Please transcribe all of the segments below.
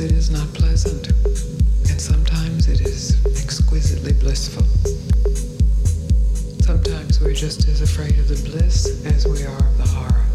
it is not pleasant, and sometimes it is exquisitely blissful. Sometimes we're just as afraid of the bliss as we are of the horror.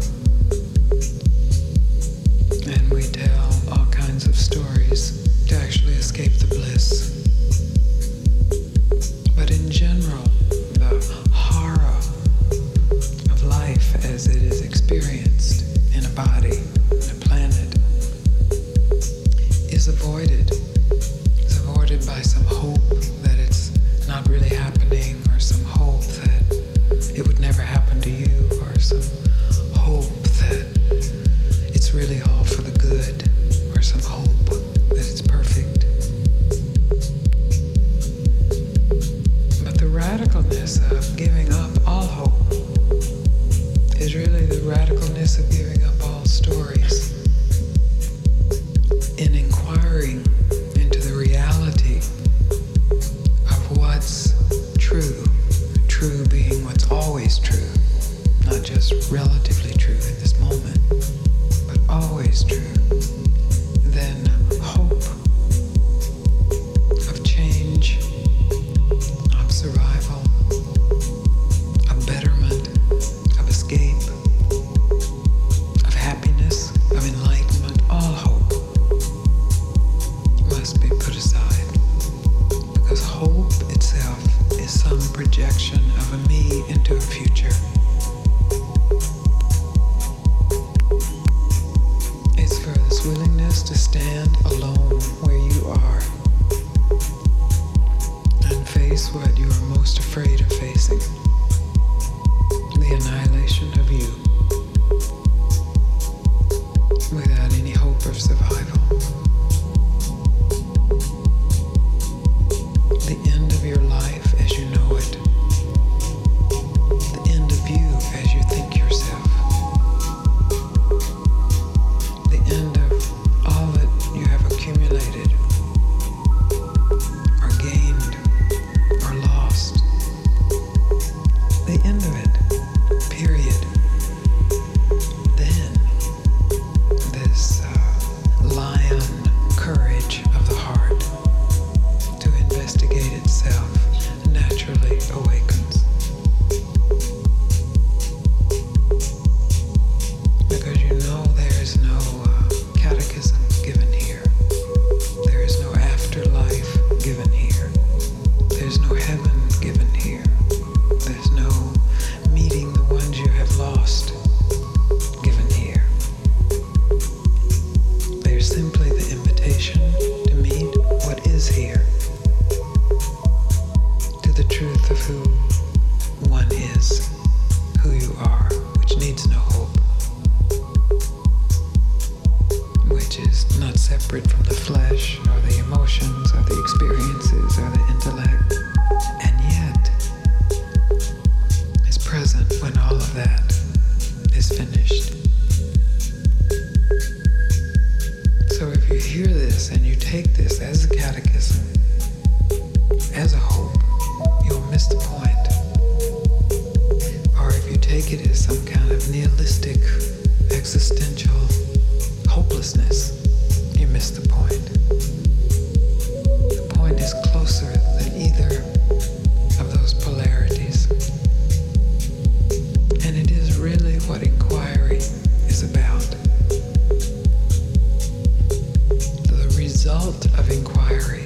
result of inquiry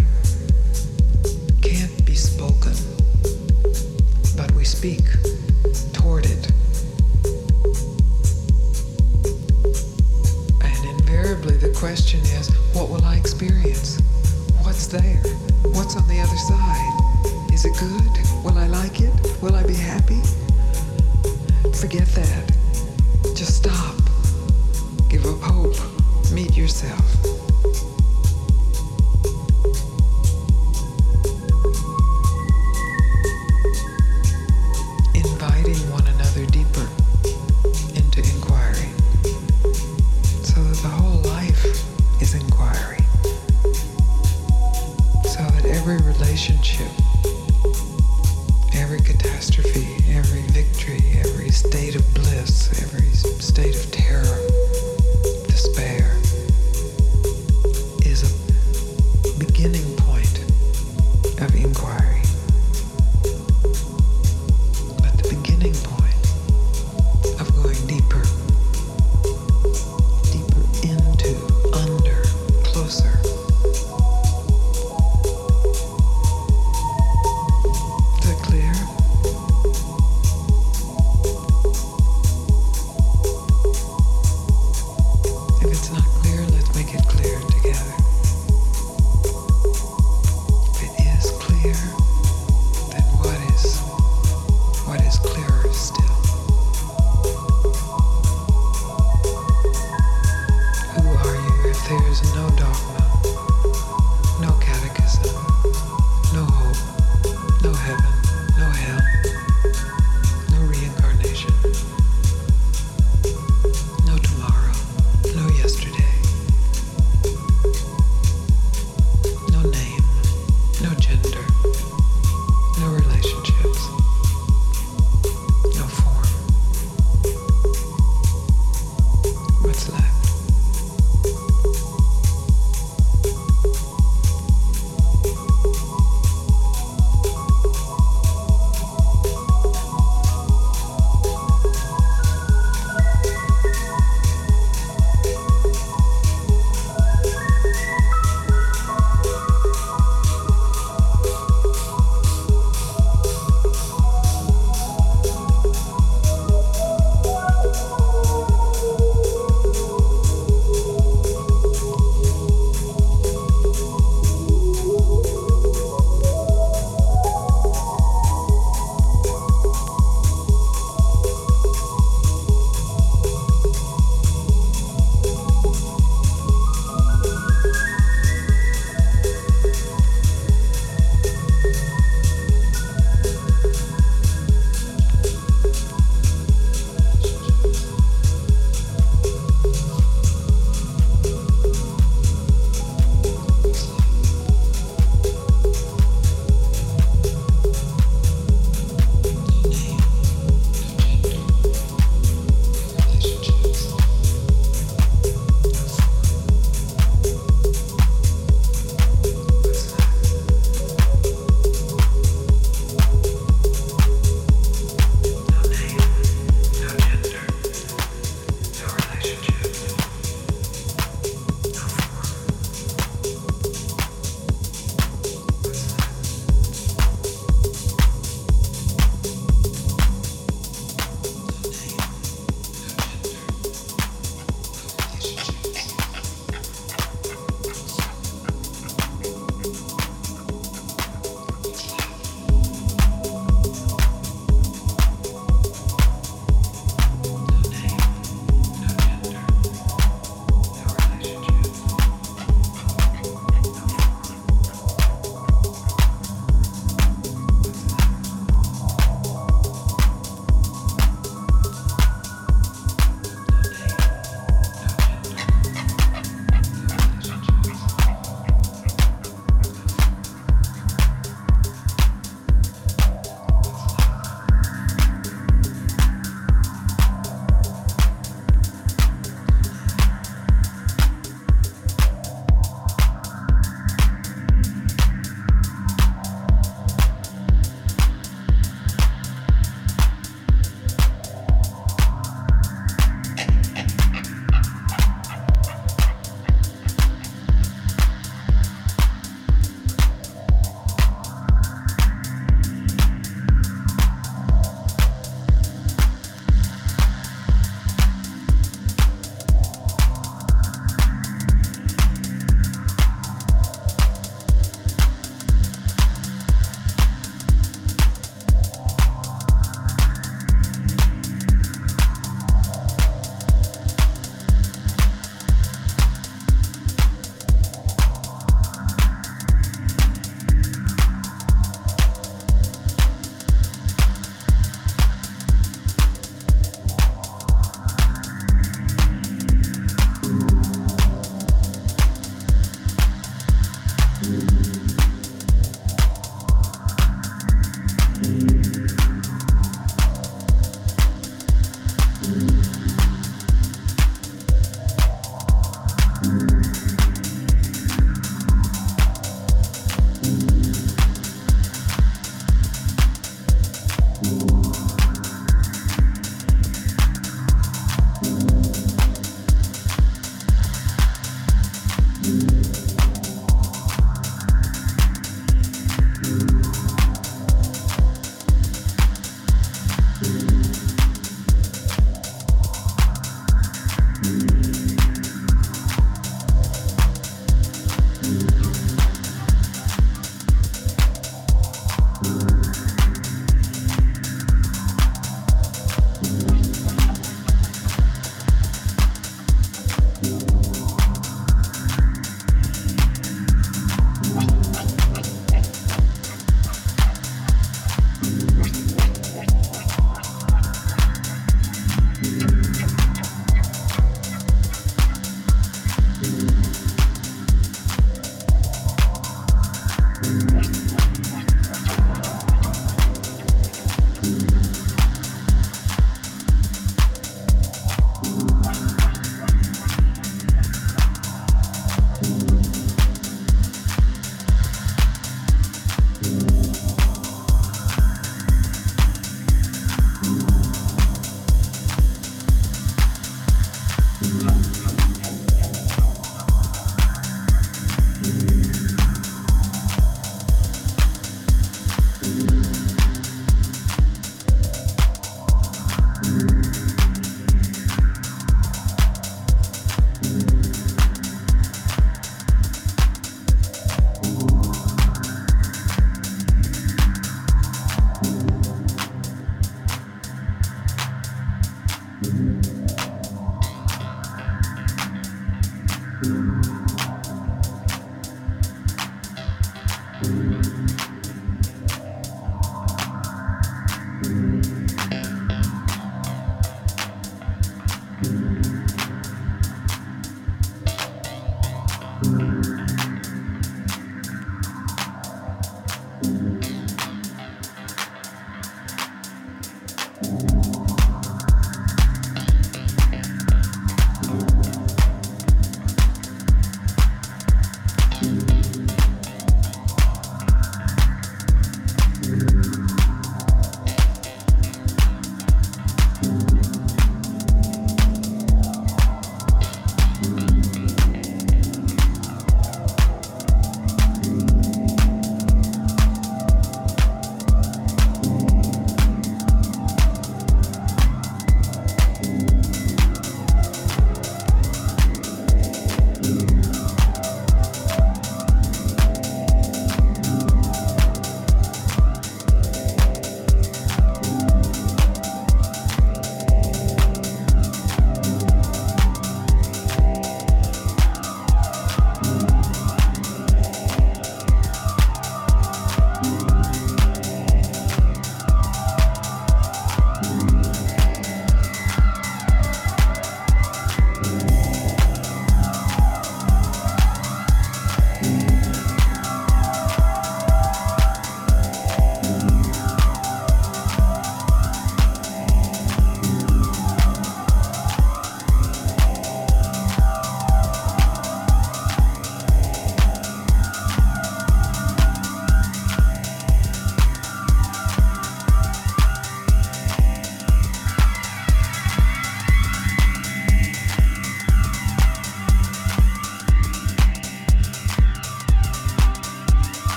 can't be spoken, but we speak toward it. And invariably, the question is what will I experience? What's there? What's on the other side?